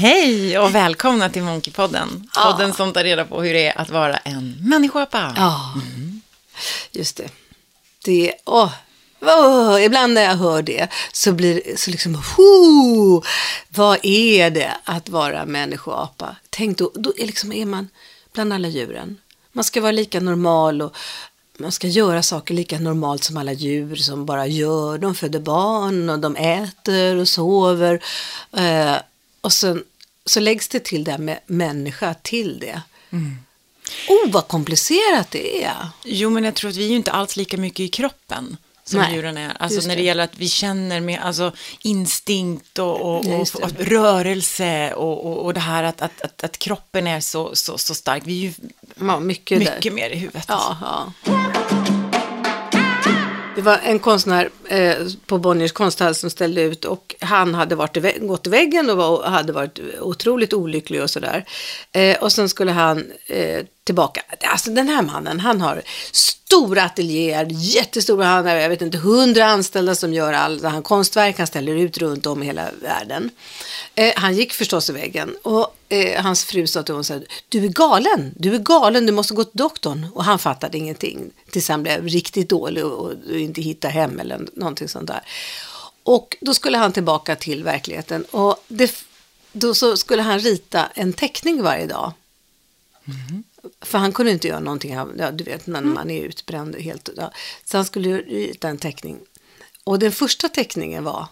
Hej och välkomna till Monkeypodden. Ja. Podden som tar reda på hur det är att vara en människoapa. Ja, just det. Det är, åh, åh, ibland när jag hör det så blir det så liksom, huh, vad är det att vara människoapa? Tänk då, då är, liksom, är man bland alla djuren. Man ska vara lika normal och man ska göra saker lika normalt som alla djur som bara gör. De föder barn och de äter och sover. Eh, och sen så läggs det till det här med människa till det. Oh, vad komplicerat det är. Jo, men jag tror att vi är ju inte alls lika mycket i kroppen som Nej, djuren är. Alltså när det det. gäller att vi känner med alltså, instinkt och, och, och, och rörelse och, och, det här att, att, att, att kroppen är så, så, så stark. Vi är ju Ja, mycket, mycket mer i huvudet. Ja, ja. Det var en konstnär eh, på Bonniers konsthall som ställde ut och han hade varit i gått i väggen och var, hade varit otroligt olycklig och sådär. Eh, och sen skulle han eh, tillbaka. Alltså den här mannen, han har stora ateljéer, jättestora, han har jag vet inte, hundra anställda som gör all, han konstverk, han ställer ut runt om i hela världen. Eh, han gick förstås i väggen och eh, hans fru sa till honom så här, du är galen, du är galen, du måste gå till doktorn. Och han fattade ingenting tills han blev riktigt dålig och, och inte hittade hem eller någonting sånt där. Och då skulle han tillbaka till verkligheten och det, då så skulle han rita en teckning varje dag. Mm-hmm. För han kunde inte göra någonting, ja, du vet när man är utbränd helt. Ja. Så han skulle rita en teckning. Och den första teckningen var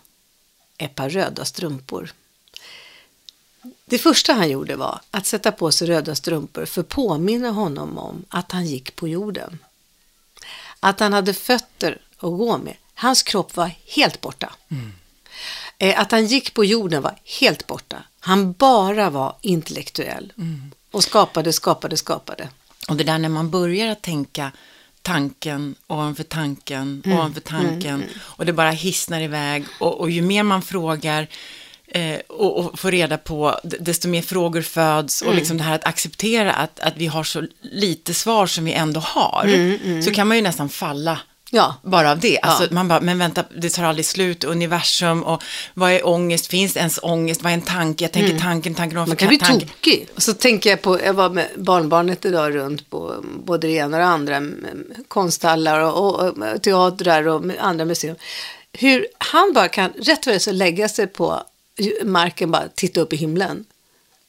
ett par röda strumpor. Det första han gjorde var att sätta på sig röda strumpor för att påminna honom om att han gick på jorden. Att han hade fötter att gå med. Hans kropp var helt borta. Eh, Att han gick på jorden var helt borta. Han bara var intellektuell. Och skapade, skapade, skapade. Och det där när man börjar att tänka tanken ovanför tanken Mm. ovanför tanken och det bara hissnar iväg och, och ju mer man frågar eh, och, och får reda på, desto mer frågor föds Mm. och liksom det här att acceptera att, att vi har så lite svar som vi ändå har, Mm, så kan man ju nästan falla Ja, bara av det. Alltså, Ja. Man bara, men vänta, det tar aldrig slut, universum och vad är ångest, finns ens ångest, vad är en tanke, jag tänker tanken, tanken ovanför Mm. man kan bli tanken. tokig. Och så tänker jag på, jag var med barnbarnet idag runt på både det ena och det andra, mm, konsthallar och, och, och teatrar och andra museum. Hur han bara kan rätt vad det så lägga sig på marken bara titta upp i himlen.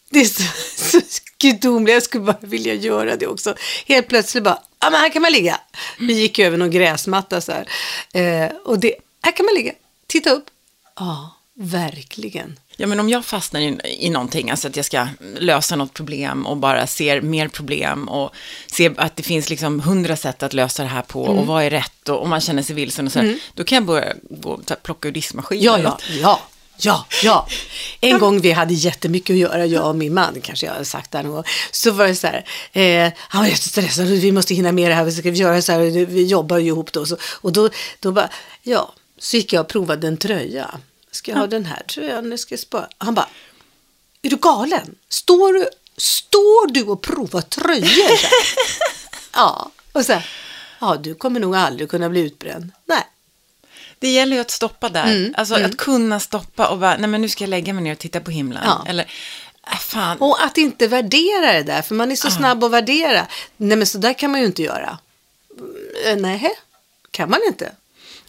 Det är så, så gudomligt, jag skulle bara vilja göra det också. Helt plötsligt bara, ja men här kan man ligga. Vi gick över någon gräsmatta så här. Eh, och det, här kan man ligga, titta upp. Ja, verkligen. Ja, men om jag fastnar i, i någonting, alltså att jag ska lösa något problem och bara ser mer problem och ser att det finns liksom hundra sätt att lösa det här på Mm. och vad är rätt och, och man känner sig vilsen och så här, då kan jag börja gå här, plocka ur diskmaskinen. Ja, ja, ja, ja, ja. En gång vi hade jättemycket att göra, jag och min man, kanske jag har sagt det här någon gång. Så var det så här, eh, han var jättestressad, vi måste hinna med det här, vi ska göra så här, vi jobbar ju ihop då. Så, och då, då bara, ja, så gick jag och provade en tröja. Ska jag ha den här tröjan? Jag ska spara. Han bara, är du galen? Står du, står du och provar tröjor? ja, och så här, ja, du kommer nog aldrig kunna bli utbränd. Nej. Det gäller ju att stoppa där, Mm, alltså att kunna stoppa och bara, nej men nu ska jag lägga mig ner och titta på himlen. Ja. Eller, äh, fan, Och att inte värdera det där, för man är så snabb att värdera. Nej, men så där kan man ju inte göra. Mm, Nej, kan man inte.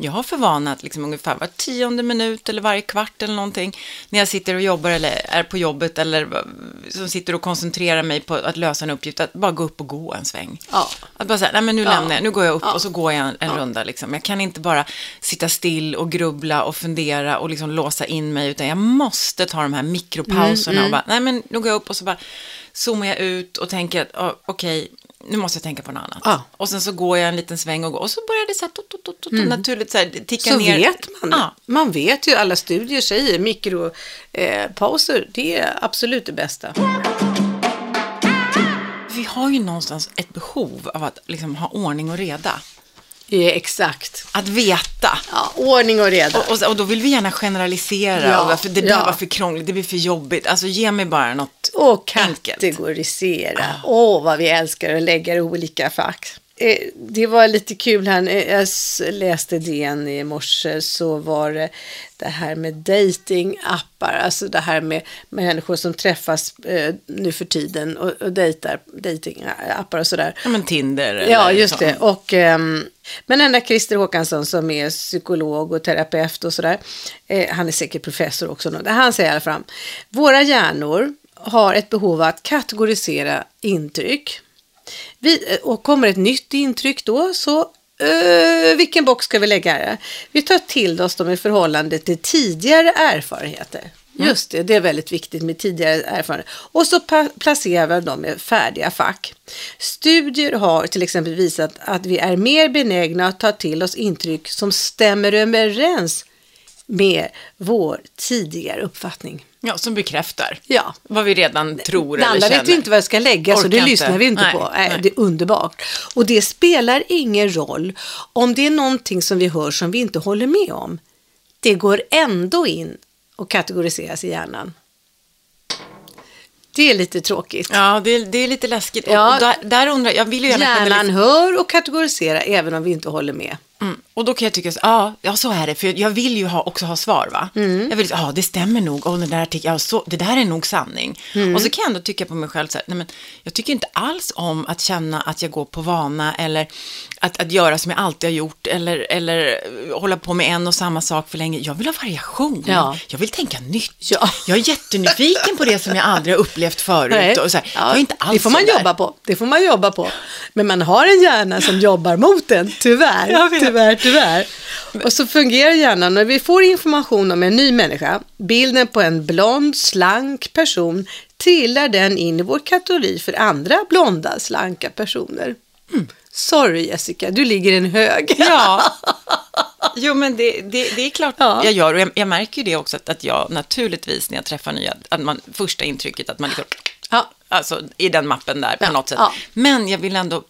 Jag har för vana att liksom ungefär var tionde minut eller varje kvart eller någonting när jag sitter och jobbar eller är på jobbet eller som sitter och koncentrerar mig på att lösa en uppgift, att bara gå upp och gå en sväng. Ja. Att bara säga, nej men nu Ja. lämnar jag, nu går jag upp Ja. och så går jag en, en runda liksom. Jag kan inte bara sitta still och grubbla och fundera och liksom låsa in mig, utan jag måste ta de här mikropauserna Mm, och bara, nej men nu går jag upp och så bara zoomar jag ut och tänker att, okej, nu måste jag tänka på något annat. Ja. Och sen så går jag en liten sväng och, går, och så börjar det så här, tot, tot, tot, tot, naturligt så här, ticka Så ner. vet man. Ja. Man vet ju, alla studier säger mikropauser, eh, det är absolut det bästa. Vi har ju någonstans ett behov av att liksom ha ordning och reda. Eh, exakt. Att veta. Ja, ordning och reda. Och, och, och då vill vi gärna generalisera. Ja, och varför, det där ja. var för krångligt, det blir för jobbigt. Alltså ge mig bara något Och enkelt. kategorisera. Åh, vad vi älskar att lägga olika fack. Eh, det var lite kul här, eh, jag läste DN i morse så var det det här med datingappar, alltså det här med människor som träffas eh, nu för tiden och, och dejtar, datingappar och sådär. Ja, men Tinder eller Ja, just så. det. Och, ehm, men den där Christer Håkansson som är psykolog och terapeut och sådär, eh, han är säkert professor också, nu. han säger i alla fall, våra hjärnor har ett behov av att kategorisera intryck. Vi, och kommer ett nytt intryck då så eh, vilken box ska vi lägga här? Vi tar till oss dem i förhållande till tidigare erfarenheter. Just det, det är väldigt viktigt med tidigare erfarenheter. Och så placerar vi dem i färdiga fack. Studier har till exempel visat att vi är mer benägna att ta till oss intryck som stämmer överens med vår tidigare uppfattning. Ja, som bekräftar Ja. vad vi redan tror eller känner. vet vi inte vad jag ska lägga så Orkar det inte. lyssnar vi inte Nej, på. Nej. Det är underbart. Och det spelar ingen roll om det är någonting som vi hör som vi inte håller med om. Det går ändå in och kategoriseras i hjärnan. Det är lite tråkigt. Ja, det är, det är lite läskigt. Ja. Och där, där undrar jag, vill ju gärna Hjärnan hör och kategoriserar även om vi inte håller med. Mm. Och då kan jag tycka, så, ja, ja så är det, för jag vill ju ha, också ha svar va. Mm. Jag vill, ja det stämmer nog, och den där artikeln, ja, så, det där är nog sanning. Mm. Och så kan jag ändå tycka på mig själv så här, nej men jag tycker inte alls om att känna att jag går på vana eller att, att göra som jag alltid har gjort eller, eller eh, hålla på med en och samma sak för länge. Jag vill ha variation, Ja. jag vill tänka nytt. Ja. Jag är jättenyfiken på det som jag aldrig har upplevt förut. Nej. Och så här, Ja, jag är inte alls det får man där. jobba på. Det får man jobba på. Men man har en hjärna som jobbar mot en, tyvärr. Tyvärr, tyvärr. Och så fungerar hjärnan när vi får information om en ny människa, bilden på en blond, slank person, trillar den in i vår kategori för andra blonda, slanka personer. Mm. Sorry Jessica, du ligger i en hög. Ja, jo men det, det, det är klart Ja. jag gör och jag, jag märker ju det också att, att jag naturligtvis när jag träffar nya, att man, första intrycket att man liksom, Ja, alltså i den mappen där på Ja, något sätt. ja. Men jag vill ändå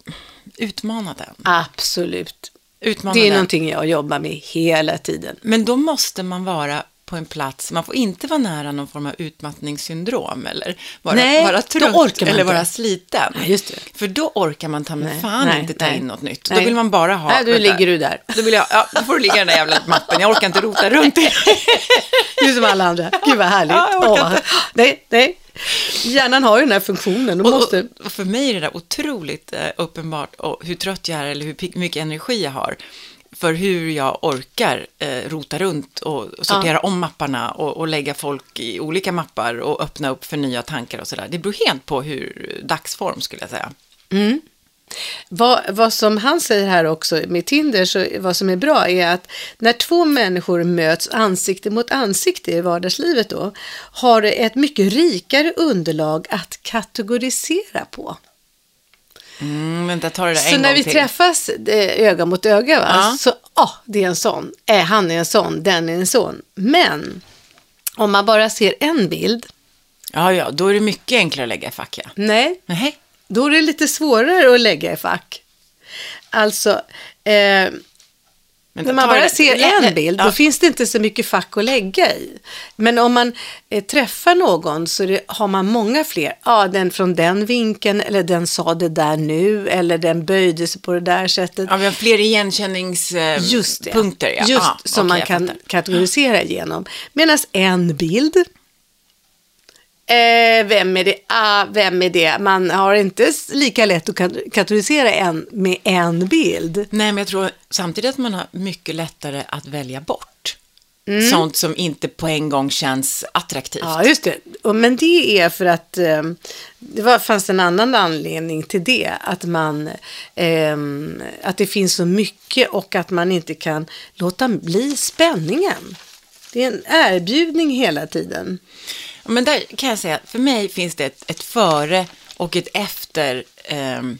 utmana den. absolut. Utmana Det är den. någonting jag jobbar med hela tiden. Men då måste man vara på en plats, man får inte vara nära någon form av utmattningssyndrom eller vara, Nej, vara trött eller vara sliten. Nej. För då orkar man ta med fan nej, inte ta nej. in något nytt. Då vill man bara ha... Nej, då vänta. ligger du där. Då vill jag, ja, då får du ligga i den där jävla mappen. Jag orkar inte rota runt i Du som alla andra. Gud vad härligt. Ja. Nej, nej. Hjärnan har ju den här funktionen. Och, måste... och, och för mig är det där otroligt eh, uppenbart och hur trött jag är eller hur mycket energi jag har för hur jag orkar eh, rota runt och, och sortera om mapparna och, och lägga folk i olika mappar och öppna upp för nya tankar och sådär. Det beror helt på hur dagsform skulle jag säga. Vad, vad som han säger här också med Tinder, så vad som är bra är att när två människor möts ansikte mot ansikte i vardagslivet då, har det ett mycket rikare underlag att kategorisera på. Mm, vänta, ta det där Så en när gång vi till. träffas öga mot öga, va? Ja. så ah, det är en sån, eh, han är en sån, den är en sån. Men om man bara ser en bild, Ja, ja, då är det mycket enklare att lägga i fack, ja. nej, Nej. Då är det lite svårare att lägga i fack. Alltså, eh, när man bara ser en bild, då finns det inte så mycket fack att lägga i. Men om man eh, träffar någon så det, har man många fler. Ja, den från den vinkeln, eller den sa det där nu, eller den böjde sig på det där sättet. Ja, vi har fler igenkänningspunkter. Just det. Punkter, ja. Just ja, som okej, man kan kategorisera igenom. Medan en bild, eh, vem är det? Ah, vem är det? Man har inte lika lätt att kat- kategorisera en med en bild. Nej, men jag tror samtidigt att man har mycket lättare att välja bort. Sånt som inte på en gång känns attraktivt. Mm. Ja, just det. Men det är för att eh, det var, fanns en annan anledning till det. Att, man, ehm, att det finns så mycket och att man inte kan låta bli spänningen. Det är en erbjudning hela tiden. Men där kan jag säga, för mig finns det ett, ett före och ett efter ehm,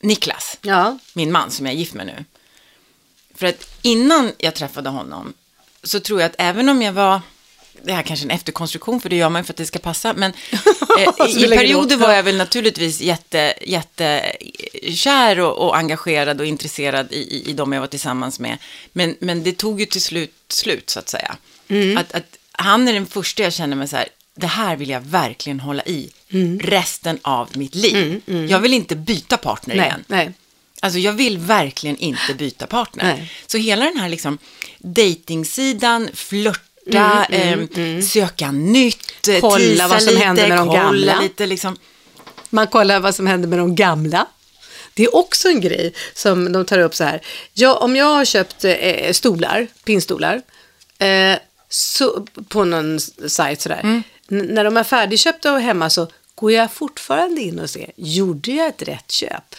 Niklas, Ja, min man som jag är gift med nu. För att innan jag träffade honom så tror jag att även om jag var, det här kanske är en efterkonstruktion för det gör man för att det ska passa, men eh, i, perioder var jag väl naturligtvis jätte, jätte kär och, och engagerad och intresserad i, i, i de jag var tillsammans med. Men, men det tog ju till slut slut så att säga. Mm. Att, att han är den första jag känner mig så här, det här vill jag verkligen hålla i Mm. resten av mitt liv. Jag vill inte byta partner nej, igen. nej. Alltså jag vill verkligen inte byta partner. Nej. Så hela den här liksom datingsidan, flörta, Mm, eh, söka nytt, eh, Kolla vad som lite, händer med de gamla. lite liksom. Man kollar vad som händer med de gamla. Det är också en grej som de tar upp så här. Ja, om jag har köpt eh, stolar, pinnstolar, eh, så, på någon sajt sådär. Mm. När de är färdigköpta och hemma så går jag fortfarande in och ser, gjorde jag ett rätt köp?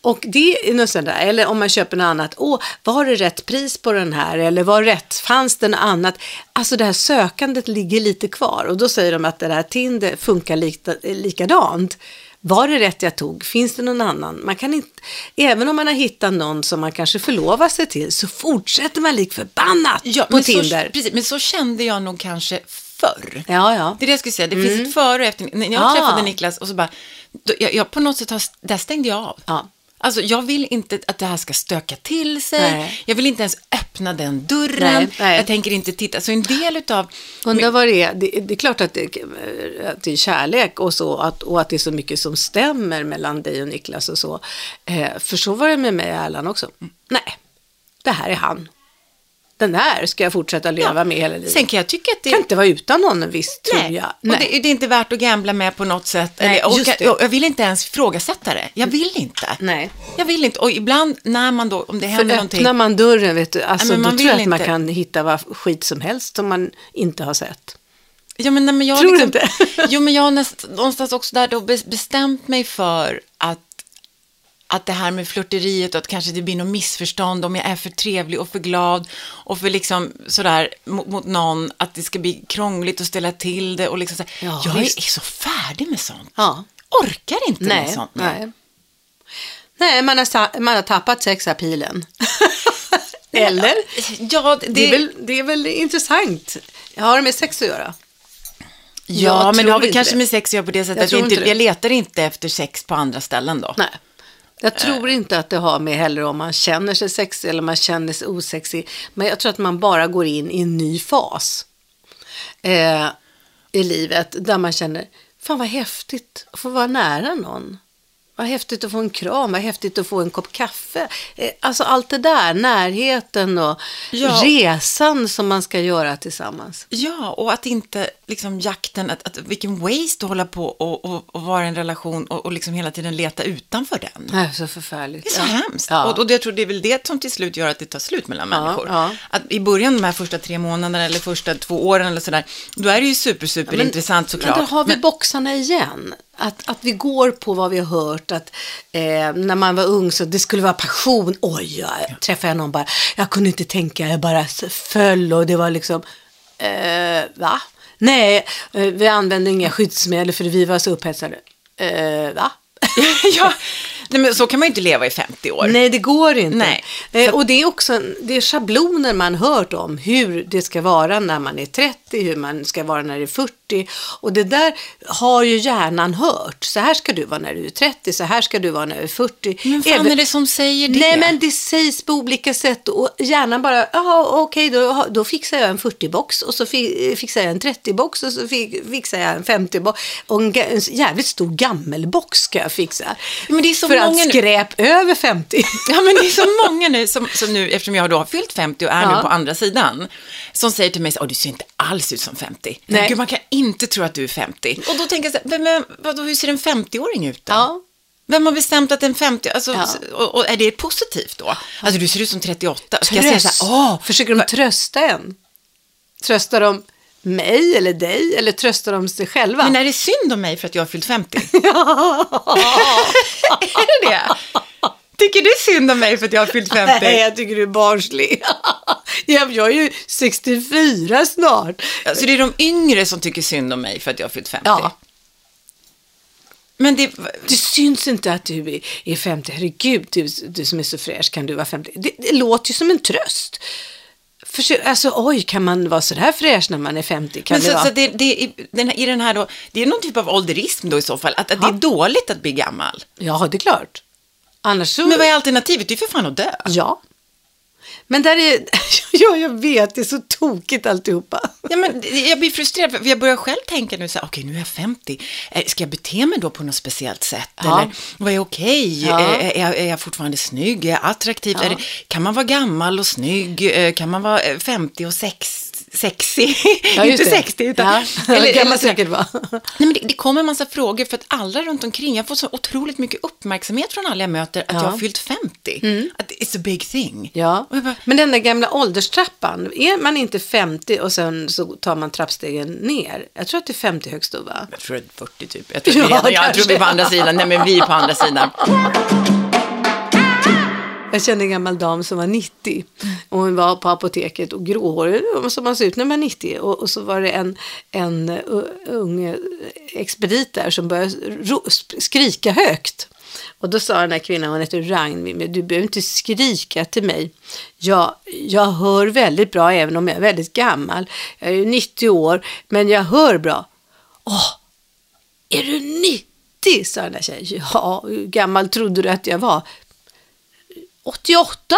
Och det är något sånt där, eller om man köper något annat, åh, var det rätt pris på den här? Eller var rätt, fanns det något annat? Alltså det här sökandet ligger lite kvar och då säger de att det här Tinder funkar lika, likadant. Var det rätt jag tog? Finns det någon annan? Man kan inte, även om man har hittat någon som man kanske förlovar sig till så fortsätter man lik förbannat på men Tinder. Så, precis, men så kände jag nog kanske förr. Ja, ja. Det är det jag skulle säga, det finns ett före och efter. När jag Ah. träffade Niklas och så bara, då, jag, jag på något sätt har, där stängde jag av. Ja. Alltså jag vill inte att det här ska stöka till sig. Nej. Jag vill inte ens öppna den dörren. Nej, nej. Jag tänker inte titta. Så en del utav... Undrar vad det är. Det, det är klart att det, att det är kärlek och så att, och att det är så mycket som stämmer mellan dig och Niklas och så. Eh, för så var det med mig och Erland också. Nej, det här är han. Den här ska jag fortsätta leva med hela livet. Sen kan jag tycka att det... kan inte vara utan någon visst, tror Nej, jag. och det, det är inte värt att gambla med på något sätt. Nej, eller, just och jag vill inte ens ifrågasätta det. Jag vill inte. Nej. Jag vill inte. Och ibland när man då, om det För händer någonting. öppnar man dörren, vet du, alltså, Nej, då man tror jag att man inte. kan hitta vad skit som helst som man inte har sett. Ja, men, nej, men jag Tror du liksom, inte? Jo, men jag har näst, någonstans också där då bes- bestämt mig för att, att det här med flörteriet och att kanske det blir något missförstånd om jag är för trevlig och för glad och för liksom sådär mot, mot någon, att det ska bli krångligt att ställa till det och liksom så här, Ja, jag är, visst. är så färdig med sånt. Ja. Orkar inte med Nej, sånt. mer. nej. Nej, man har, man har tappat sexapilen. Eller? Ja, det, Det är, väl, det är väl intressant. Har det med sex att göra? ja jag men det har väl kanske det. med sex att göra på det sättet Jag att inte, inte jag letar inte efter sex på andra ställen då. Nej. Jag tror inte att det har med heller om man känner sig sexig eller man känner sig osexig. Men jag tror att man bara går in i en ny fas eh, i livet där man känner, fan vad häftigt att få vara nära någon. Vad häftigt att få en kram, vad häftigt att få en kopp kaffe. Eh, Alltså allt det där, närheten och Ja. resan som man ska göra tillsammans. Ja, och att inte liksom jakten, att, att vilken waste att hålla på och, och, och vara i en relation och, och liksom hela tiden leta utanför den. Nej, så förfärligt. Det är så Ja. hemskt. Ja. Och, och jag tror det är väl det som till slut gör att det tar slut mellan Ja, människor. ja. Att I början, de här första tre månaderna eller första två åren eller sådär, då är det ju super, super intressant såklart. Men då har vi Men- boxarna igen. Att, att vi går på vad vi har hört, att eh, när man var ung så det skulle vara passion. Oj, jag träffade någon bara, jag kunde inte tänka, jag bara föll och det var liksom, eh, va? Nej, eh, vi använde inga skyddsmedel för vi var så upphetsade. Eh, va? ja, nej, men så kan man ju inte leva i 50 år. Nej, det går inte. Nej. Eh, och det är också det är schabloner man hört om hur det ska vara när man är 30, hur man ska vara när det är 40. Och det där har ju hjärnan hört. Så här ska du vara när du är 30, så här ska du vara när du är 40. Men fan Även- är det som säger det? Nej, men det sägs på olika sätt och hjärnan bara, ja okej, då, då fixar jag en 40-box och så fi, fixar jag en 30-box och så fi, fixar jag en 50-box och en, jävligt stor gammelbox ska jag fixa. Men det är så För många nu- skräp över 50. Ja, men det är så många nu, som, som nu, eftersom jag då har fyllt 50 och är Ja. nu på andra sidan, som säger till mig så, "Åh, du ser inte alls ut som 50. Nej. Gud, man kan inte tro att du är 50. Och då tänker jag så här, är- vadå, hur ser en 50-åring ut då? Ja. Vem har bestämt att en 50, alltså, Ja. och, och är det positivt då? Alltså du ser ut som 38. Ska jag säga så här, åh, Försöker de trösta en? Tröstar de mig eller dig eller tröstar de sig själva? men är det synd om mig för att jag har fyllt 50? är det det? Tycker du synd om mig för att jag har fyllt 50? Nej, jag tycker du är barnslig. jag, är ju 64 snart. Så det är de yngre som tycker synd om mig för att jag har fyllt 50? Ja. Men det, Det syns inte att du är- är 50. Herregud, du, du som är så fräsch, kan du vara 50? Det, det låter ju som en tröst. Försök, alltså, oj, kan man vara så här fräsch när man är 50? Kan Men det så, vara? så det, det, i, den, i den här då, det är någon typ av ålderism då i så fall, att, att det är dåligt att bli gammal. Ja, det är klart. Annars så... Men vad är alternativet? Det är för fan att dö. Ja. Men där är, ja jag vet, det är så tokigt alltihopa. Ja, men jag blir frustrerad, för jag börjar själv tänka nu så här, okej okay, nu är jag 50, eh, ska jag bete mig då på något speciellt sätt? Ja. Eller vad är okej? Okay? Ja. Eh, eh, är, är, jag fortfarande snygg? Är jag attraktiv? Ja. Är det, kan man vara gammal och snygg? Kan man vara 50 och 60? sexig, ja, inte det. 60 utan... Ja, eller, det kan man säkert vara. Nej, men det, det, kommer en massa frågor för att alla runt omkring, jag får så otroligt mycket uppmärksamhet från alla jag möter att ja. jag har fyllt 50. Mm. Att it's a big thing. Ja, bara, men den där gamla ålderstrappan, är man inte 50 och sen så tar man trappstegen ner? Jag tror att det är 50 högst då va? Jag tror att det är 40 typ. Jag tror, ja, jag, jag tror vi är på andra sidan, nej men vi är på andra sidan. Jag kände en gammal dam som var 90 och hon var på apoteket och gråhårig som man ser ut när man är 90 och, och så var det en, en ung expedit där som började ro- skrika högt. Och då sa den här kvinnan, hon heter Ragnhild, du behöver inte skrika till mig. Jag, jag hör väldigt bra även om jag är väldigt gammal. Jag är ju 90 år, men jag hör bra. Åh, är du 90? sa den där tjejen. Ja, hur gammal trodde du att jag var? 88!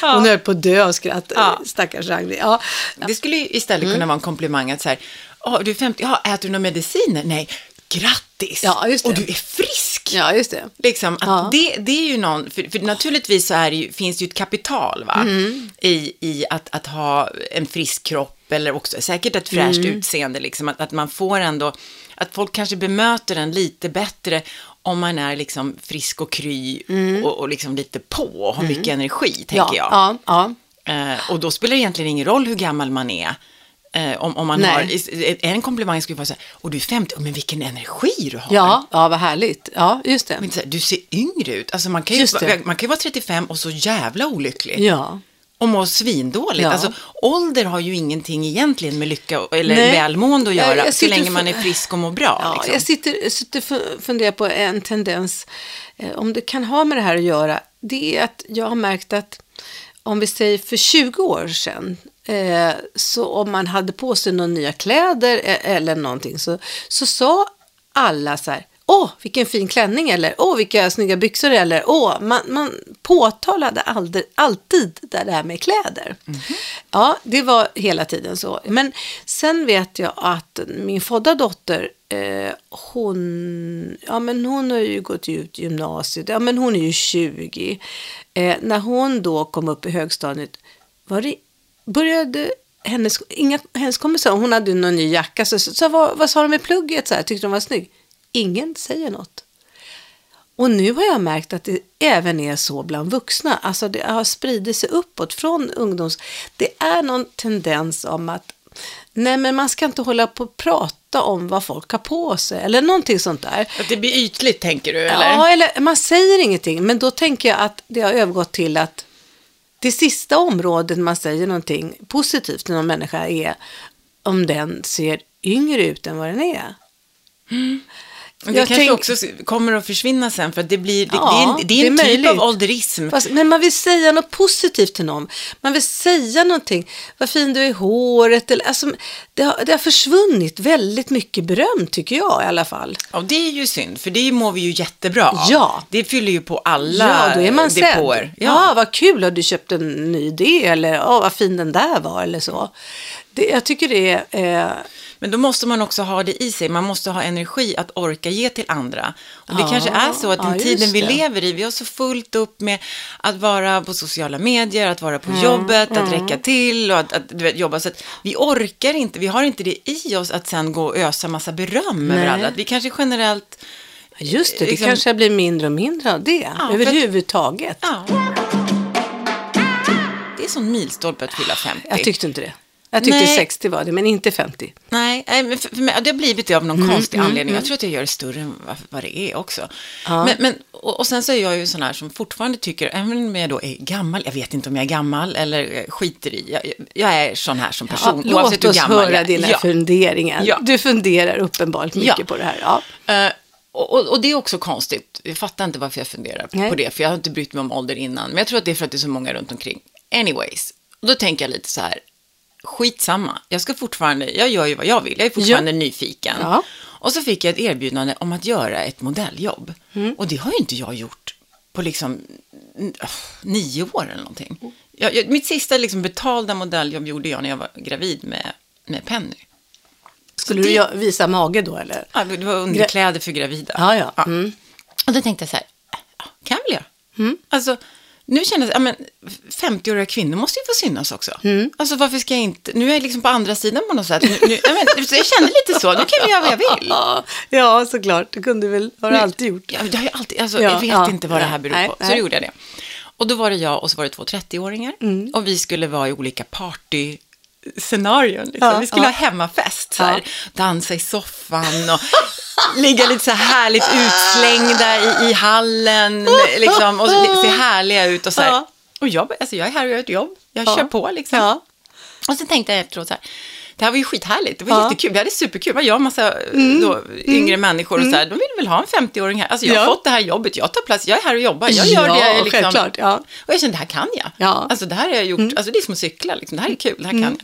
Hon höll på att dö av skratt, Ja. stackars Ragnhild. Ja. Det skulle ju istället kunna vara en komplimang att så här, "Åh, du är 50, ja, äter du några mediciner? Nej, grattis! Ja, just det. Och du är frisk! ja, just det. Liksom, att Ja. det, det är ju någon, för, för naturligtvis så är det ju, finns det ju ett kapital va? Mm. I, i att, att ha en frisk kropp eller också säkert ett fräscht Mm. utseende, liksom, att, att man får ändå, att folk kanske bemöter en lite bättre om man är liksom frisk och kry och, och liksom lite på och har mycket energi, tänker Mm. ja, jag. Ja, ja. Eh, och då spelar det egentligen ingen roll hur gammal man är. Eh, om, om man Nej. har, i- en komplimang skulle vara så här, och du är 50, men vilken energi du har. ja, ja, vad härligt. Ja, just det. Men så här, du ser yngre ut. Alltså man kan, ju, man kan ju vara 35 och så jävla olycklig. Ja. Och må svindåligt. Ja. Alltså, ålder har ju ingenting egentligen med lycka eller Nej. välmående att göra, så länge man är frisk och mår bra. Ja, liksom. Jag sitter, sitter och funderar på en tendens, eh, om det kan ha med det här att göra, det är att jag har märkt att om vi säger för 20 år sedan, eh, så om man hade på sig några nya kläder eh, eller någonting, så, så sa alla så här, åh, vilken fin klänning, eller åh, vilka snygga byxor, eller åh, man, man påtalade aldrig, alltid det här med kläder. Ja, det var hela tiden så. Men sen vet jag att min födda dotter, eh, hon, ja men hon har ju gått ut gymnasiet, ja men hon är ju 20. Eh, när hon då kom upp i högstadiet, var det, började hennes, inga, hennes kompisar, hon hade någon ny jacka, så, så, så vad, vad sa de med plugget, så här, tyckte de var snygg? Ingen säger något. Och nu har jag märkt att det även är så bland vuxna. Alltså det har spridit sig uppåt från ungdoms... Det är någon tendens om att nej men man ska inte hålla på och prata om vad folk har på sig eller någonting sånt där. Att det blir ytligt, tänker du? Eller? Ja, eller man säger ingenting. Men då tänker jag att det har övergått till att det sista området man säger någonting positivt till någon människa är om den ser yngre ut än vad den är. Men det Jag kanske tänk- också kommer att försvinna sen, för det, blir, det, Ja, det, är, det är en det är typ av ålderism. Fast, men man vill säga något positivt till någon. Man vill säga någonting. Vad fin du är i håret. Eller, alltså, det, har, det har försvunnit väldigt mycket beröm tycker jag i alla fall. Ja, det är ju synd, för det mår vi ju jättebra. Ja. Det fyller ju på alla Ja, då är man sedd. depåer. Ja. vad kul, har du köpt en ny idé? Eller ja, vad fin den där var eller så. Det, jag tycker det är... Eh, Men då måste man också ha det i sig. Man måste ha energi att orka ge till andra. Och det Ja, kanske är så att den ja, tiden vi det. lever i, vi har så fullt upp med att vara på sociala medier, att vara Mm, på jobbet, att räcka till och att, att vet, jobba. Så att vi orkar inte, vi har inte det i oss att sen gå och ösa massa beröm Nej. över alla. Att vi kanske generellt, just det, det Liksom- kanske blir mindre och mindre av det. att- överhuvudtaget. ja. Det är sån milstolpe att fylla 50. Jag tyckte inte det. Jag tyckte Nej. 60 var det, men inte 50. Nej, men för, för mig, det har blivit det av någon Mm, konstig anledning. Jag tror att jag gör det större än vad, vad det är också. Men, men, och, och sen så är jag ju sån här som fortfarande tycker, även om jag då är gammal, jag vet inte om jag är gammal eller eh, skiter i, jag, jag är sån här som person, Ja, låt oss höra jag dina Ja. funderingar. Ja. Du funderar uppenbart mycket Ja. på det här. Ja. Eh, och, och, det är också konstigt. Jag fattar inte varför jag funderar Nej. på det, för jag har inte brytt mig om ålder innan. Men jag tror att det är för att det är så många runt omkring. Anyways, då tänker jag lite så här, skitsamma. Jag ska fortfarande, jag gör ju vad jag vill, jag är fortfarande nyfiken. Ja. Mm. Och så fick jag ett erbjudande om att göra ett modelljobb. Och det har ju inte jag gjort på liksom nio år eller någonting. Jag, jag, mitt sista liksom betalda modelljobb gjorde jag när jag var gravid med, med Penny. Skulle det- du visa mage då eller? Ja, det var underkläder för gravida. Ja, ja. Mm. Och då tänkte jag så här, ja, kan jag väl göra. Alltså, nu känner jag, ja, men 50-åriga kvinnor måste ju få synas också. Mm. Alltså varför ska jag inte, nu är jag liksom på andra sidan på något sätt. Nu, nu, ja, men, jag känner lite så, nu kan jag göra vad jag vill. Ja, såklart. Det kunde du väl, har du alltid gjort. Ja, det har jag alltid, alltså, Ja, jag vet ja, inte vad det här beror nej, på. Så då gjorde jag det. Och då var det jag och så var det två 30-åringar. Mm. Och vi skulle vara i olika party scenarion. Liksom. Ja, vi skulle ja. ha hemmafest, så här, dansa i soffan och ligga lite så här härligt utslängda i, i hallen liksom, och se härliga ut och så här. Och jag, alltså, jag är här och gör ett jobb, jag Ja. kör på liksom. Och sen tänkte jag efteråt så här, det här var ju skithärligt, det var Ja. Mm. jättekul, vi hade superkul, det jag och massa då, yngre människor och så här, de ville väl ha en 50-åring här, alltså jag har Ja. fått det här jobbet, jag tar plats, jag är här och jobbar, jag gör Ja, det liksom. självklart, ja. Och jag kände, det här kan jag. Ja. Mm. Alltså det här har jag gjort, alltså det är som att cykla, liksom. det här är kul, det här kan jag.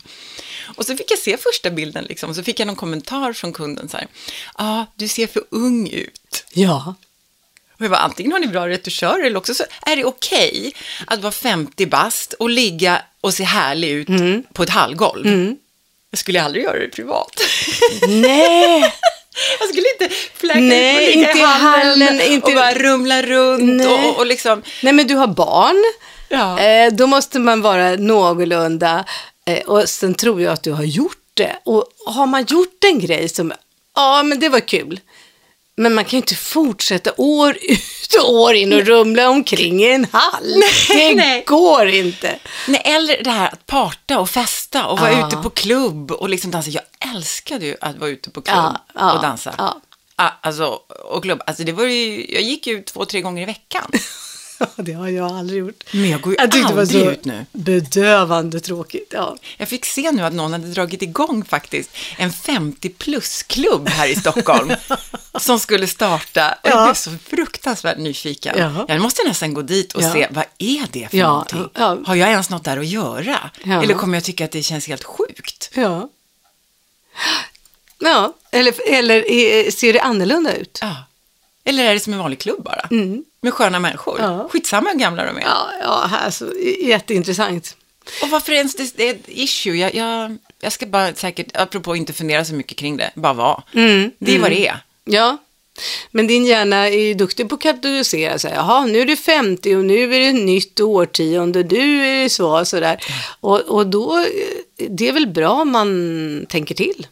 Och så fick jag se första bilden, liksom, så fick jag någon kommentar från kunden så här, ja, ah, du ser för ung ut. Ja. Och jag bara, antingen har ni bra retuschörer eller också så är det okej att vara 50 bast och ligga och se härlig ut Mm. på ett hallgolv. Jag skulle aldrig göra det privat. Nej. Jag skulle inte fläka Nej, ut och ligga inte i hallen hallen, inte- och bara rumla runt Nej. och, och liksom... Nej, men du har barn. Ja. Eh, då måste man vara någorlunda. Eh, och sen tror jag att du har gjort det. Och har man gjort en grej som, ja men det var kul. Men man kan ju inte fortsätta år ut och år in och rumla omkring i en hall. det nej. går inte. Nej, eller det här att parta och festa och vara Ja. ute på klubb och liksom dansa. Jag älskade ju att vara ute på klubb Ja, ja, och dansa. ja. Alltså, och klubb. Alltså det var ju, jag gick ut två, tre gånger i veckan. Det har jag aldrig gjort. Men jag går ju Jag tyckte det var aldrig så ut nu. bedövande tråkigt. Ja. Jag fick se nu att någon hade dragit igång faktiskt en 50 plus-klubb här i Stockholm som skulle starta. Och jag Ja. blev så fruktansvärt nyfiken. Ja. Jag måste nästan gå dit och Ja. se, vad är det för Ja, någonting? ja. Har jag ens något där att göra? Eller kommer jag tycka att det känns helt sjukt? Ja. Ja, eller, eller eh, ser det annorlunda ut? Ja. Eller är det som en vanlig klubb bara? Med sköna människor? Mm. Ja. Skitsamma hur gamla de är. Ja, ja alltså, jätteintressant. Och varför ens det, det är ett issue? Jag, jag, jag ska bara säkert, apropå inte fundera så mycket kring det, bara vara. Mm, det är vad det är. Ja, men din hjärna är ju duktig på att kategorisera. Så här, Jaha, nu är du 50 och nu är det ett nytt årtionde. Du är så och sådär. Och, och då, eh, det är väl bra om man tänker till.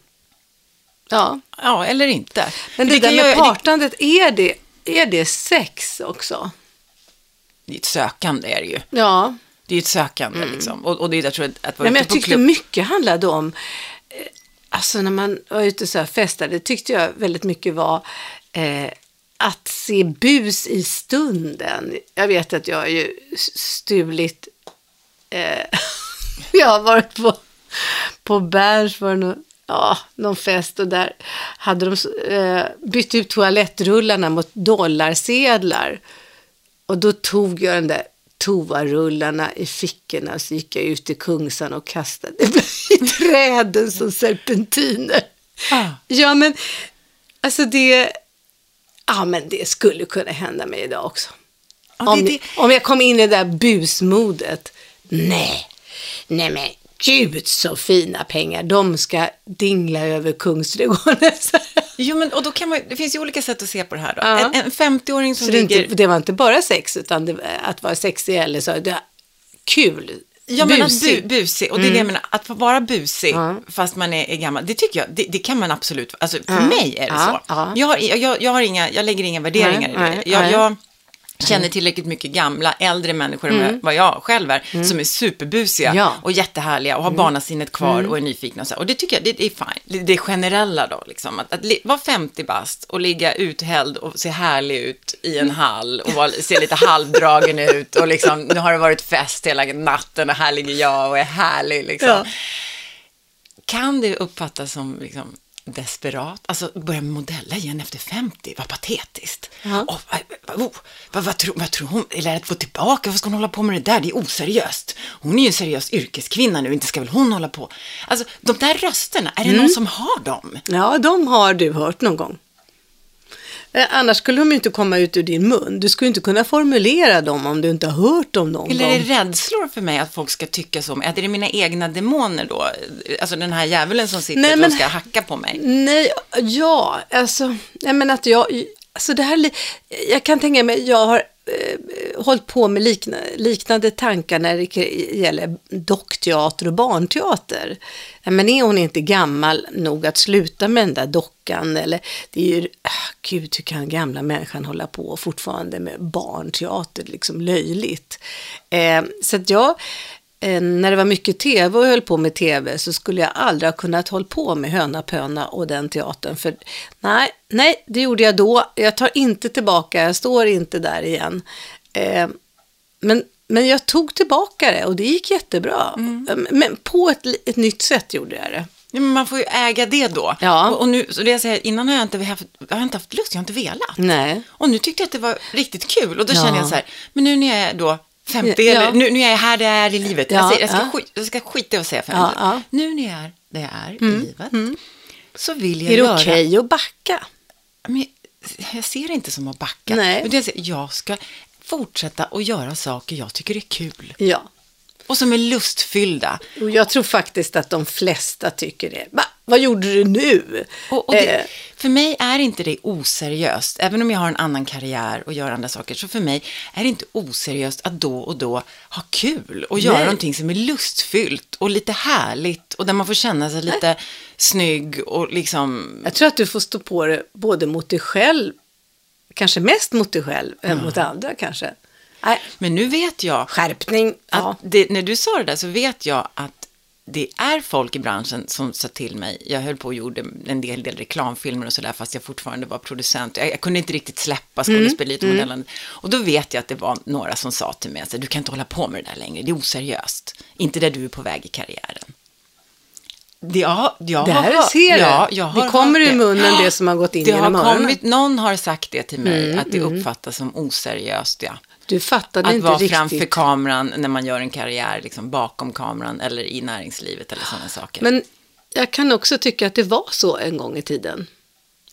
Ja, Ja, eller inte. men det, kan där med göra- partandet, är det, är det sex också? Det är ett sökande är det ju. Ja, Det är ett sökande liksom. Och, och det är, jag tror att, att vara Nej, men jag tyckte klubb. mycket handlade om, eh, alltså när man var ute så här festade, tyckte jag väldigt mycket var eh, att se bus i stunden. Jag vet att jag har ju stulit, eh, jag har varit på, på Berns för någon, ja, någon fest och där hade de eh, bytt ut toalettrullarna mot dollarsedlar. Och då tog jag den där toarullarna i fickorna så gick jag ut i Kungsan och kastade i träden som serpentiner. Ah. Ja, men alltså det, ja, men det skulle kunna hända mig idag också. Ja, det- om, det- om jag kom in i det där busmodet. Nej, nej men gud så fina pengar. De ska dingla över Kungsträdgården. Jo, men och då kan man, det finns ju olika sätt att se på det här då. Ja. En, en 50-åring som Så det, ligger... inte, det var inte bara sex, utan det, att vara sexig eller så. Det, kul. Ja, men busig. bu, busig, och det är det jag menar, att vara busig Ja. fast man är, är gammal, det tycker jag, det, det kan man absolut, alltså för mig är det Ja, så. ja. Jag, har, jag, jag, har inga, jag lägger inga värderingar i det. Jag, jag känner tillräckligt mycket gamla, äldre människor än vad jag själv är, som är superbusiga Mm. Ja. Mm. och jättehärliga och har barnasinnet kvar och är nyfikna och så. Och det tycker jag, det, det är fine. Det, är generella då, liksom. Att, att vara 50 bast och ligga uthälld och se härlig ut i en hall och vara, se lite halvdragen ut och liksom, nu har det varit fest hela natten och här ligger jag och är härlig liksom. Ja. Kan det uppfattas som liksom, desperat? Alltså börja modella igen efter 50, vad patetiskt. Ja. Vad, oh, vad, vad, tror, vad tror hon? Eller att få tillbaka, vad ska hon hålla på med det där? Det är oseriöst. Hon är ju en seriös yrkeskvinna nu, inte ska väl hon hålla på? Alltså de där rösterna, är det Mm. någon som har dem? Ja, de har du hört någon gång. Eh, Annars skulle de ju inte komma ut ur din mun. Du skulle inte kunna formulera dem om du inte har hört dem någon Eller gång. är det rädslor för mig att folk ska tycka så? Är det mina egna demoner då? Alltså den här djävulen som sitter Nej, och men- ska hacka på mig. Nej, ja, alltså, jag menar att jag, alltså det här, jag kan tänka mig, jag har eh, hållit på med likna, liknande tankar när det gäller dockteater och barnteater. Men är hon inte gammal nog att sluta med den där dockan? Eller, det är ju, ah, gud hur kan gamla människan hålla på fortfarande med barnteater, liksom löjligt. Eh, så att jag, när det var mycket tv och höll på med tv så skulle jag aldrig ha kunnat hålla på med Höna Pöna och den teatern. För nej, nej, det gjorde jag då. Jag tar inte tillbaka, jag står inte där igen. Eh, men, men jag tog tillbaka det och det gick jättebra. Mm. Men på ett, ett nytt sätt gjorde jag det. Ja, men man får ju äga det då. Ja. Och, och nu, så det jag säger, innan har jag inte haft, jag har inte haft lust, jag har inte velat. Nej. Och nu tyckte jag att det var riktigt kul. Och då Ja. känner jag så här, men nu när jag är då 50, Ja. eller nu, nu är jag här det är i livet. Ja, jag, säger, jag, ska ja. skit, jag ska skita i att säga 50. Ja. Nu när jag är där jag är i livet, så vill jag Är det göra... okej att backa? Men jag ser det inte som att backa. Nej. Jag, säger, jag ska fortsätta att göra saker jag tycker är kul. Ja. Och som är lustfyllda. Och jag tror faktiskt att de flesta tycker det. Va? Vad gjorde du nu? Och, och det, Eh, för mig är inte det oseriöst. Även om jag har en annan karriär och gör andra saker. Så för mig är det inte oseriöst att då och då ha kul. Och göra Nej. någonting som är lustfyllt och lite härligt. Och där man får känna sig lite snygg och liksom... Jag tror att du får stå på det både mot dig själv, kanske mest mot dig själv än mot andra kanske. Nej, Men nu vet jag skärpning. Ja. det, när du sa det där så vet jag att det är folk i branschen som sa till mig. Jag höll på och gjorde en del, del reklamfilmer och sådär fast jag fortfarande var producent. Jag, jag kunde inte riktigt släppa skådespeleriet och modellandet. Och då vet jag att det var några som sa till mig att du kan inte hålla på med det där längre, det är oseriöst. Inte där du är på väg i karriären. Det, ja, jag Det här har, ser ja, jag har det kommer ur munnen det som har gått in det har genom öronen. kommit, någon har sagt det till mig, Mm, att det uppfattas som oseriöst, ja. Du fattade Att inte vara riktigt. framför kameran när man gör en karriär, liksom bakom kameran eller i näringslivet eller sådana saker. Men jag kan också tycka att det var så en gång i tiden.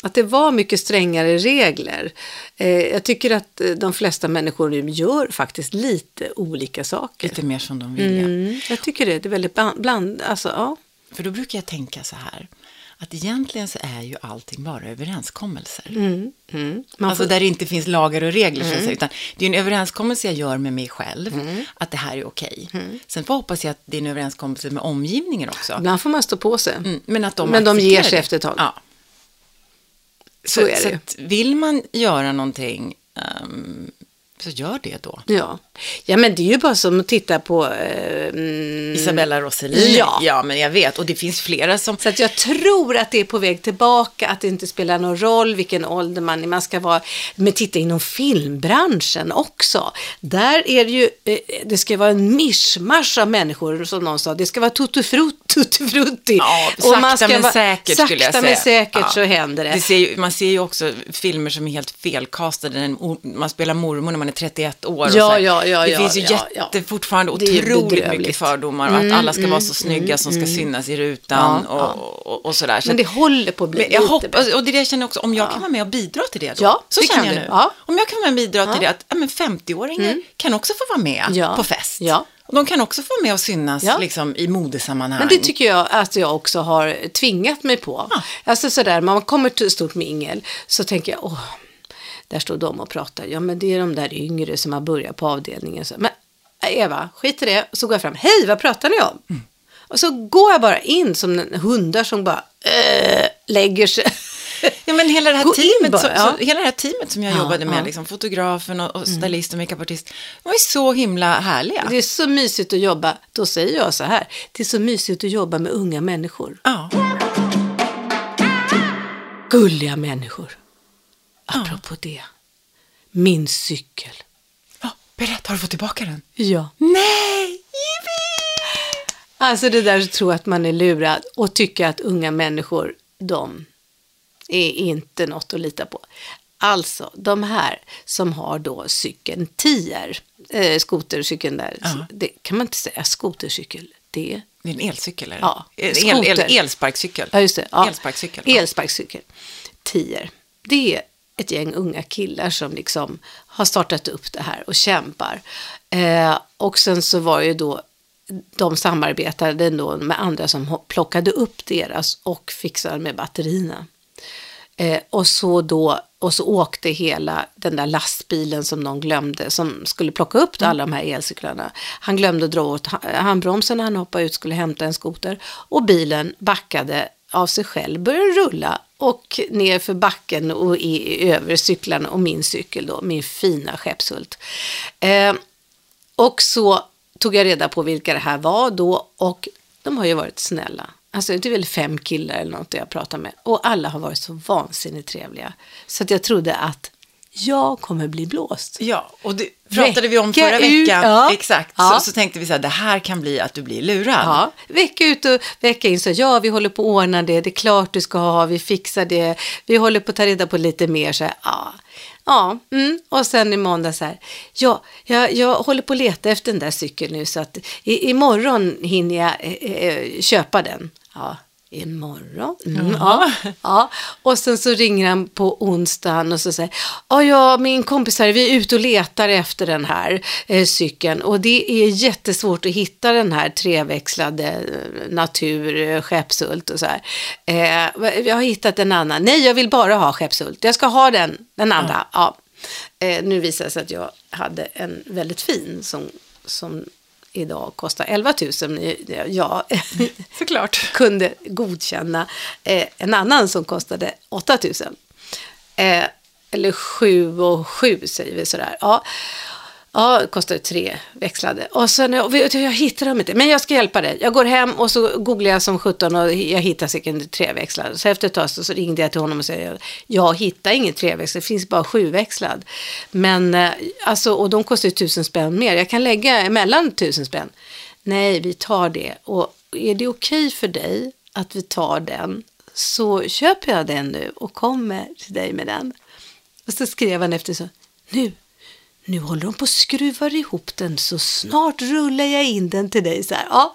Att det var mycket strängare regler. Eh, jag tycker att eh, de flesta människor nu gör faktiskt lite olika saker. Lite mer som de vill. Mm, jag tycker det. Det är väldigt bland alltså, ja. För då brukar jag tänka så här, att egentligen så är ju allting bara överenskommelser. Mm, mm. Alltså får, där det inte finns lagar och regler, så att säga, utan det är en överenskommelse jag gör med mig själv, att det här är okej. Sen får jag hoppas jag att det är en överenskommelse med omgivningen också. ibland får man stå på sig. Mm, men att de Men de ger sig det. efter ett tag. Ja. Så Så, är så det. att vill man göra någonting, ehm, så gör det då. Ja. ja, men det är ju bara som att titta på... Eh, mm, Isabella Rossellini. Ja. ja, men jag vet. Och det finns flera som... Så att jag tror att det är på väg tillbaka, att det inte spelar någon roll vilken ålder man är. Man ska vara, men titta inom filmbranschen också. Där är det ju, eh, det ska vara en mischmasch av människor som någon sa. Det ska vara tuttifrutti. Ja, Och man sakta ska men vara- säkert skulle jag Sakta säga. men säkert Ja. så händer det. det ser ju, man ser ju också filmer som är helt felkastade. Man spelar mormor när man är 31 år. och Ja, så här. ja, ja, det finns ju jätte, fortfarande otroligt mycket fördomar. Och att alla ska vara så snygga som ska synas i rutan och, och, och sådär. Så Men det håller på att bli jag lite hoppas, och det är det jag känner också, om jag kan vara med och bidra till det då. Ja, så det känner jag nu. Om jag kan vara med och bidra till det, att ja, men 50-åringar kan också få vara med på fest. Ja. Och de kan också få vara med och synas Ja. liksom, i modesammanhang. Men det tycker jag att jag också har tvingat mig på. Ja. Alltså sådär, man kommer till stort mingel så tänker jag, åh, där står de och pratar. Ja, men det är de där yngre som har börjat på avdelningen. Så, men Eva, skit i det. Så går jag fram, hej, vad pratar ni om? Mm. Och så går jag bara in som en hundar som bara äh, lägger sig. Ja, men hela det här Gå teamet, bara, så, ja. så, hela det här teamet som jag Ja, jobbade med, ja. Mm. liksom, fotografen och, och stylist och makeupartist, de var ju så himla härliga. Det är så mysigt att jobba. Då säger jag så här, det är så mysigt att jobba med unga människor. Ja. Gulliga människor. Apropå det, min cykel. ja, berätta, har du fått tillbaka den? Ja. Nej! Jippi! Alltså det där att tro att man är lurad och tycka att unga människor, de är inte något att lita på. Alltså, de här som har då cykeln Tier, eh, skotercykeln där, Ja. det kan man inte säga skotercykel, det Det är en elcykel, eller? Ja, el, el, el, elsparkcykel. Ja, just det. Ja. Elsparkcykel. ja. Elsparkcykel. Tier. Det ett gäng unga killar som liksom har startat upp det här och kämpar. Eh, och sen så var ju då de samarbetade då med andra som plockade upp deras och fixade med batterierna. Eh, och, så då, och så åkte hela den där lastbilen som någon glömde, som skulle plocka upp alla de här elcyklarna. Han glömde dra åt ha- handbromsen när han hoppade ut skulle hämta en skoter. Och bilen backade av sig själv, började rulla och ner för backen och i, över cyklarna och min cykel då, min fina Skeppshult. Eh, och så tog jag reda på vilka det här var då och de har ju varit snälla. Alltså det är väl fem killar eller något jag pratar med. Och alla har varit så vansinnigt trevliga. Så att jag trodde att jag kommer bli blåst. Ja, och det pratade vi om förra veckan. ja. Exakt, Ja. Så, så tänkte vi så här, det här kan bli att du blir lurad. Ja, vecka ut och vecka in så ja, vi håller på att ordna det, det är klart du ska ha, vi fixar det, vi håller på att ta reda på lite mer så här, ja. Ja, mm. och sen i måndag så här, ja, jag, jag håller på att leta efter den där cykeln nu så att i, imorgon hinner jag eh, eh, köpa den. Ja, imorgon? Mm, ja, ja. Och sen så ringer han på onsdagen och så säger, ja, ja, min kompis här, vi är ute och letar efter den här eh, cykeln och det är jättesvårt att hitta den här treväxlade eh, natur, eh, Skeppshult och så här. Eh, jag har hittat en annan, nej, jag vill bara ha Skeppshult, jag ska ha den, den andra, ja. Eh, nu visar det sig att jag hade en väldigt fin som, som idag kostar 11 000. Jag Såklart. kunde godkänna eh, en annan som kostade 8 000. Eh, eller 7 och 7 säger vi sådär. Ja, ja kostade tre växlade. Och sen, jag, vet jag hittar dem inte, men jag ska hjälpa dig. Jag går hem och så googlar jag som 17 och jag hittar säkert treväxlad. Så efter ett tag så, så ringde jag till honom och sa, jag hittar ingen treväxlad, det finns bara sjuväxlad. Men eh, alltså, och de kostar ju tusen spänn mer. Jag kan lägga emellan tusen spänn. Nej, vi tar det. Och är det okej för dig att vi tar den så köper jag den nu och kommer till dig med den. Och så skrev han efter så, nu, nu håller de på och skruvar ihop den så snart rullar jag in den till dig. Så här, ja.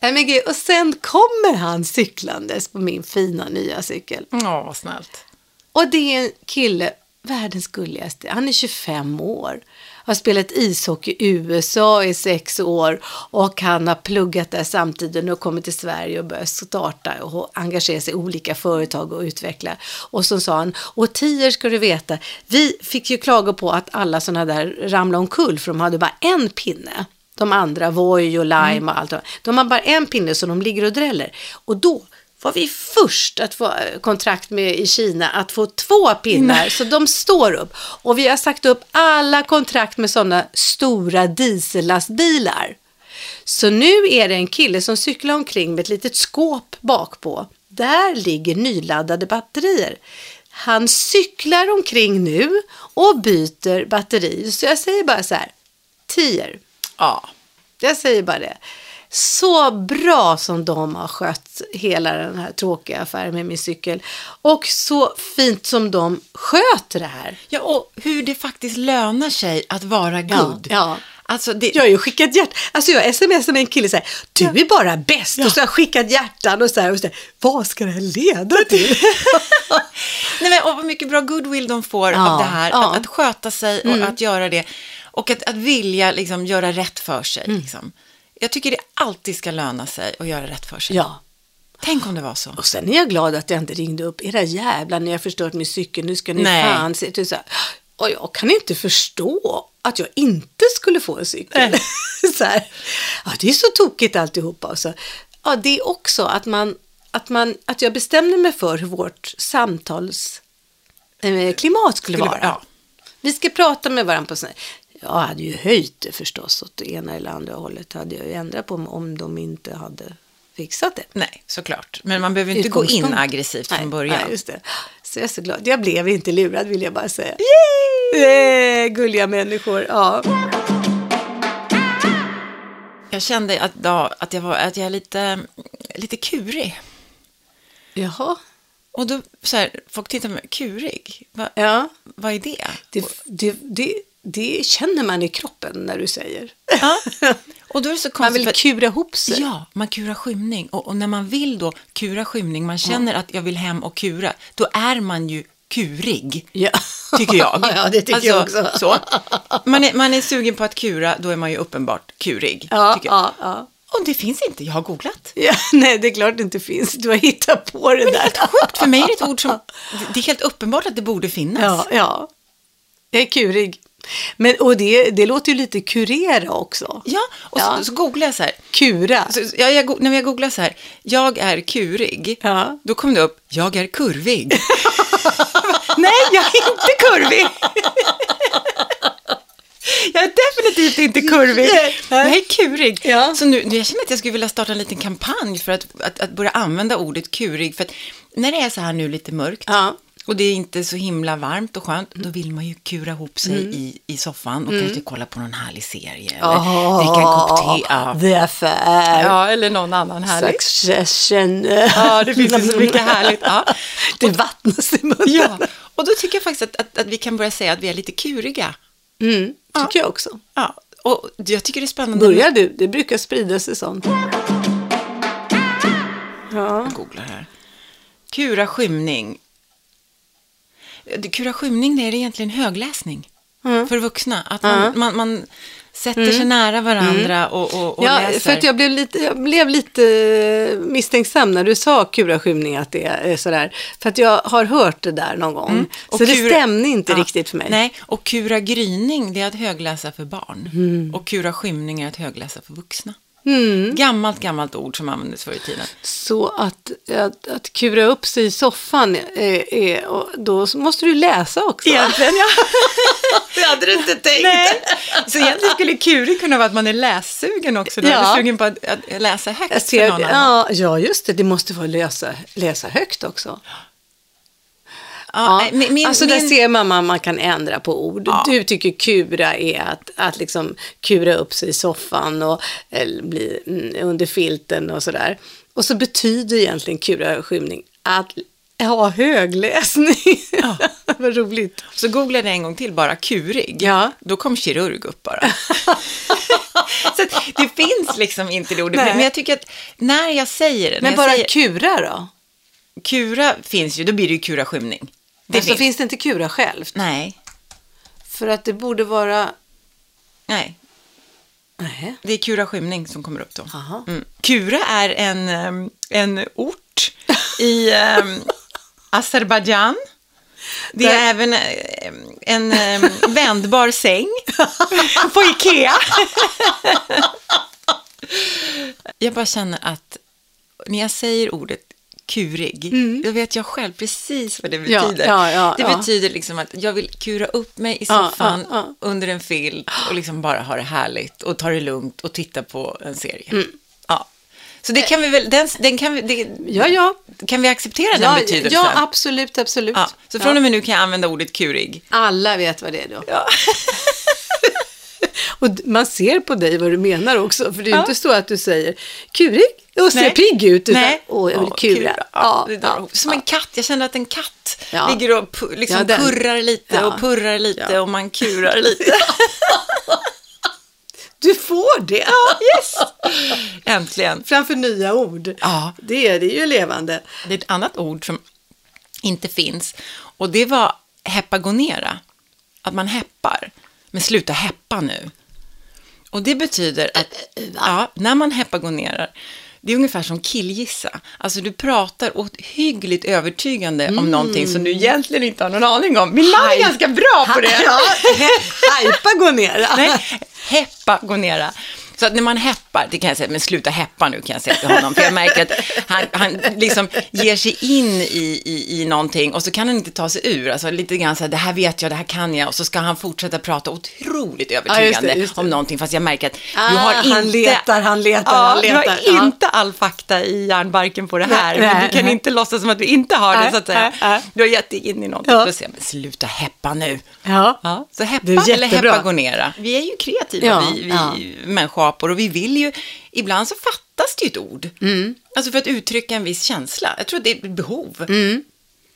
Men gud, Och sen kommer han cyklandes på min fina nya cykel. Ja, vad snällt. Och det är en kille, världens gulligaste. Han är 25 år. Har spelat ishockey i USA i sex år och han har pluggat där samtidigt och kommit till Sverige och börjat starta och engagera sig i olika företag och utveckla. Och så sa han, och tior ska du veta, vi fick ju klaga på att alla sådana där ramlade omkull för de hade bara en pinne. De andra, Voi och Lime och allt. De har bara en pinne så de ligger och dräller. Och då var vi först att få eh, kontrakt med i Kina att få två pinnar, så de står upp. Och vi har sagt upp alla kontrakt med sådana stora diesellastbilar. Så nu är det en kille som cyklar omkring med ett litet skåp bak på. Där ligger nyladdade batterier. Han cyklar omkring nu och byter batteri. Så jag säger bara så här, tior. Ja. Jag säger bara det. Så bra som de har skött hela den här tråkiga affären med min cykel. Och så fint som de sköter det här. ja, och hur det faktiskt lönar sig att vara good. ja. Alltså, det, Jag har ju skickat hjärtan. Alltså jag smsar med en kille så här, du är bara bäst. Och så har jag skickat hjärtan och så här, och så här vad ska det här leda till? Nej, men, och vad mycket bra goodwill de får Ja, av det här. ja. Mm. Att, att sköta sig och att göra det. Och att, att vilja liksom, göra rätt för sig. Mm. Liksom. Jag tycker det alltid ska löna sig att göra rätt för sig. ja. Tänk om det var så. Och sen är jag glad att jag inte ringde upp. Era jävlar, ni har förstört min cykel. Nu ska ni Nej. fan se till så här. Och jag kan inte förstå att jag inte skulle få en cykel. Så här. Ja, det är så tokigt alltihopa. Och så. Ja, det är också att man, att man, att jag bestämde mig för hur vårt samtals eh, skulle, Skulle vara. vara, ja. Vi ska prata med varandra på sån här. Jag hade ju höjt det förstås åt det ena eller andra hållet. hade jag ju ändrat på om de inte hade fixat det. Nej, såklart. Men man behöver inte gå in aggressivt från början. Nej, just det. Så jag är så glad. Jag blev inte lurad vill jag bara säga. Yay! Gulliga människor. Ja. Jag kände att, ja, att, jag, var, att jag är lite, lite kurig. Jaha. Och då, så här, folk tittar på mig, kurig? Va, Ja. Vad är det? Det, det, det, det känner man i kroppen när du säger. Ja. Och då är det så Man konstigt. vill för- kura ihop sig. Ja, man kurar skymning. Och, och när man vill då kura skymning, man känner att jag vill hem och kura, då är man ju kurig. Ja. tycker jag. Ja, det tycker jag också. Så. Man, är, man är sugen på att kura, då är man ju uppenbart kurig. Ja, ja, ja. Och det finns inte, jag har googlat. ja. Nej, det är klart det inte finns. Du har hittat på det där. Sjukt, för mig är det ett ord som, det är helt uppenbart att det borde finnas. Ja, ja. Jag är kurig. Men, och det, det låter ju lite kurera också. Ja, och Ja. Så, så googlar jag så här. Kura. Så, ja, jag, när jag googlar så här, jag är kurig, Ja. då kom det upp, jag är kurvig. Nej, jag är inte kurvig. Jag är definitivt inte kurvig. Jag är kurig. Ja. Så nu, nu, jag känner att jag skulle vilja starta en liten kampanj för att, att, att börja använda ordet kurig. För att när det är så här nu lite mörkt Ja. Och det är inte så himla varmt och skönt, då vill man ju kura ihop sig i, i soffan och kanske kolla på någon härlig serie. Eller dricka en kopp te. Ja. The Affair. ja, eller någon annan härlig. Succession. Ja, det finns ju så mycket härligt. Ja. Det vattnas i munnen. Ja, och då tycker jag faktiskt att, att, att vi kan börja säga att vi är lite kuriga. Mm, tycker jag också. Ja, och jag tycker det är spännande. Börjar du? Det brukar sprida sig sånt. Ja. Jag googlar här. Kura skymning. Det- Kura skymning, det är egentligen högläsning Mm. för vuxna. Att man, man, man sätter sig nära varandra och, och, och Ja, läser. för att jag blev, lite, jag blev lite misstänksam när du sa kuraskymning att det är sådär. För att jag har hört det där någon gång. Mm. Så det kura- stämde inte Ja, riktigt för mig. Nej, och kura gryning, det är att högläsa för barn. Mm. Och kura skymning är att högläsa för vuxna. Mm. Gammalt, gammalt ord som användes förr i tiden. Så att, att, att kura upp sig i soffan, är, är, och då måste du läsa också. Egentligen, ja. Det hade du inte tänkt. Nej. Så egentligen skulle kurig kunna vara att man är lässugen också. Då. Ja. Eller sugen på att, att läsa högt Jag för ser, någon annan. ja, ja, just det. Det måste vara läsa, läsa högt också. Ja, Ja, min, min, alltså min, där ser man att man kan ändra på ord. Ja. Du tycker kura är att, att liksom kura upp sig i soffan och eller bli mm, under filten och sådär. Och så betyder egentligen kura skymning att ha högläsning. Ja. Vad roligt. Så googlade jag en gång till bara kurig. Ja. Då kom kirurg upp bara. så det finns liksom inte det ordet. Nej. Men jag tycker att när jag säger det, Men bara säger, kura då? kura finns ju, då blir det ju kura skymning. Det alltså, finns. finns det inte kura självt? Nej, För att det borde vara... nej. Nej. Det är Kura skymning som kommer upp då. Mm. Kura är en, em, en ort i um, Azerbajdzjan. Det är även eh, en em, vändbar säng på Ikea. jag bara känner att när jag säger ordet kurig, då vet jag själv precis vad det Mm. Ja, betyder. ja, ja, det betyder liksom att jag vill kura upp mig i soffan under en filt och liksom bara ha det härligt och ta det lugnt och titta på en serie. Mm. Ja. Så det kan vi väl, den, den kan vi, det, Ja, ja. kan vi acceptera den Ja, betydelsen? ja, absolut, absolut. Så från och med nu kan jag använda ordet kurig. Alla vet vad det är då. Ja. Och man ser på dig vad du menar också, för det är ju Ja. inte så att du säger kurig och ser Nej. pigg ut, utan Nej. åh, jag vill kura. Ja, ja. Som en katt. Jag känner att en katt Ja. ligger och liksom Ja, purrar lite Ja. och purrar lite Ja. och man kurar lite. Du får det! yes! Äntligen. Framför nya ord. Ja. Det är det ju levande. Det är ett annat ord som inte finns. Och det var hepagonera. Att man heppar. Men sluta heppa nu. Och det betyder att ja, när man hepagonerar, det är ungefär som killgissa. Alltså du pratar hyggligt övertygande om någonting som du egentligen inte har någon aning om. Min man är ganska bra på det. Ja, ner. Nej, hepagonera. Så att när man heppar, det kan jag säga, men sluta heppa nu kan jag säga till honom. För jag märker att han, han liksom ger sig in i, i, i någonting och så kan han inte ta sig ur. Alltså lite grann så här, det här vet jag, det här kan jag. Och så ska han fortsätta prata otroligt övertygande just det. om någonting. Fast jag märker att du Ah, har inte... han letar, han letar, Ja, han letar. Du har Ja. inte all fakta i järnbarken på det här. Nej, men nej, du kan nej. inte låtsas som att du inte har det, så att säga. nej, nej. Du har gett dig in i någonting. Ja. Då säger jag, men sluta heppa nu. Ja. Ja, så heppa Det är eller jättebra. hepagonera. Vi är ju kreativa, Ja, vi, vi ja. Människoapor, och vi vill ju, ibland så fattas det ju ett ord. Mm. Alltså för att uttrycka en viss känsla. Jag tror det är behov.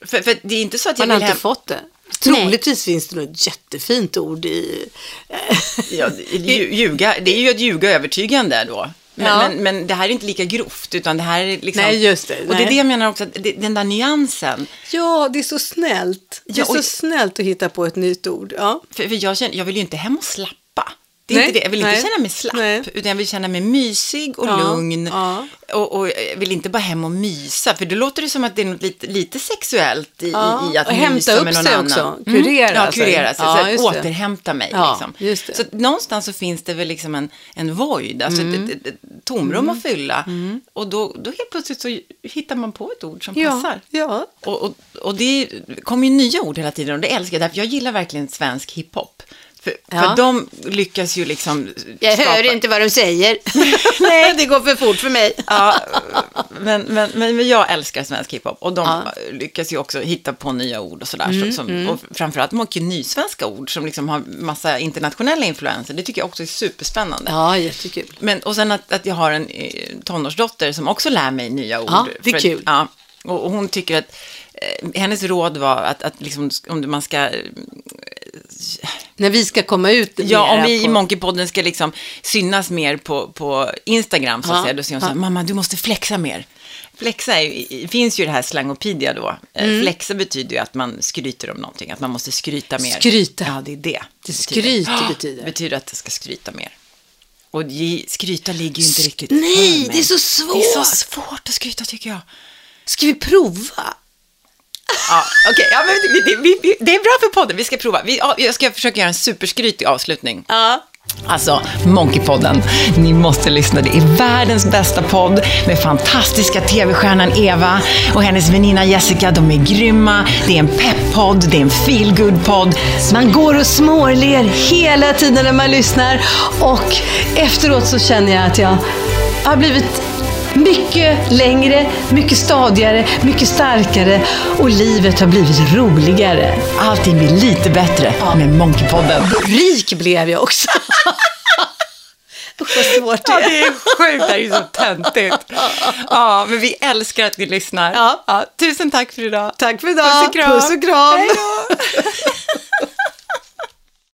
För, för det är inte så att jag Man har vill inte hem... fått det. Troligtvis finns det något jättefint ord i... Ja, lju- ljuga, det är ju att ljuga övertygande då. Men, Ja. men, men det här är inte lika grovt, utan det här är liksom... Nej, just det. Och det är Nej. det jag menar också, det, den där nyansen. Ja, det är så snällt. Det är Ja, och- så snällt att hitta på ett nytt ord. Ja. För, för jag, känner, jag vill ju inte hem och slappa. Det är Nej, inte det. Jag vill nej, inte känna mig slapp, nej. utan jag vill känna mig mysig och Ja, lugn. ja. Och, och jag vill inte bara hem och mysa, för då låter det som att det är något lite, lite sexuellt i, Ja, i att och hämta upp med någon sig annan. också, kurera ja, sig. kurera sig. Ja, så återhämta mig. Ja, liksom. Så någonstans så finns det väl liksom en, en void, alltså Mm. ett, ett, ett tomrum att fylla. Och då, då helt plötsligt så hittar man på ett ord som Ja, passar. ja. Och, och, och det kommer ju nya ord hela tiden och det älskar jag, därför jag gillar verkligen svensk hiphop. För, Ja. för de lyckas ju liksom Jag skapa- hör inte vad de säger. Nej, det går för fort för mig. Ja, men, men, men, jag älskar svensk hiphop och de Ja. lyckas ju också hitta på nya ord och sådär. så, som, Och framförallt mycket nysvenska ord som liksom har massa internationella influenser. Det tycker jag också är superspännande. Ja, jättekul. Men, och sen att, att jag har en eh, tonårsdotter som också lär mig nya ord. Ja, det är För kul. Ja, och, och hon tycker att eh, hennes råd var att, att liksom, om man ska När vi ska komma ut Ja, om vi i på- Monkeypodden ska liksom synas mer på, på Instagram, så att Ja, säga, då säger hon så här, mamma, du måste flexa mer. Flexa är, finns ju det här slangopedia då. Eh, Mm. Flexa betyder ju att man skryter om någonting, att man måste skryta mer. Skryta. Ja, det är det. Det skryt Ja, betyder. betyder att det ska skryta mer. Och skryta ligger ju inte riktigt nej, för mig. det är så svårt. Det är så svårt att skryta tycker jag. Ska vi prova? Ja, okej, ja, men det, det, är bra för podden, vi ska prova. Vi, ja, jag ska försöka göra en superskrytig avslutning. Ja. Alltså, Monkeypodden. Ni måste lyssna. Det är världens bästa podd med fantastiska tv-stjärnan Eva och hennes väninna Jessica. De är grymma. Det är en pepp-podd, det är en feel-good-podd. Man går och småler hela tiden när man lyssnar och efteråt så känner jag att jag har blivit mycket längre, mycket stadigare, mycket starkare och livet har blivit roligare. Allting blir lite bättre med Monkeypodden. Rik blev jag också. Usch vad svårt det Ja, är. det är sjukt. Det här är så töntigt. Ja, men vi älskar att ni lyssnar. Ja. tusen tack för idag. Tack för idag. Puss och kram. Puss och kram. Hej då.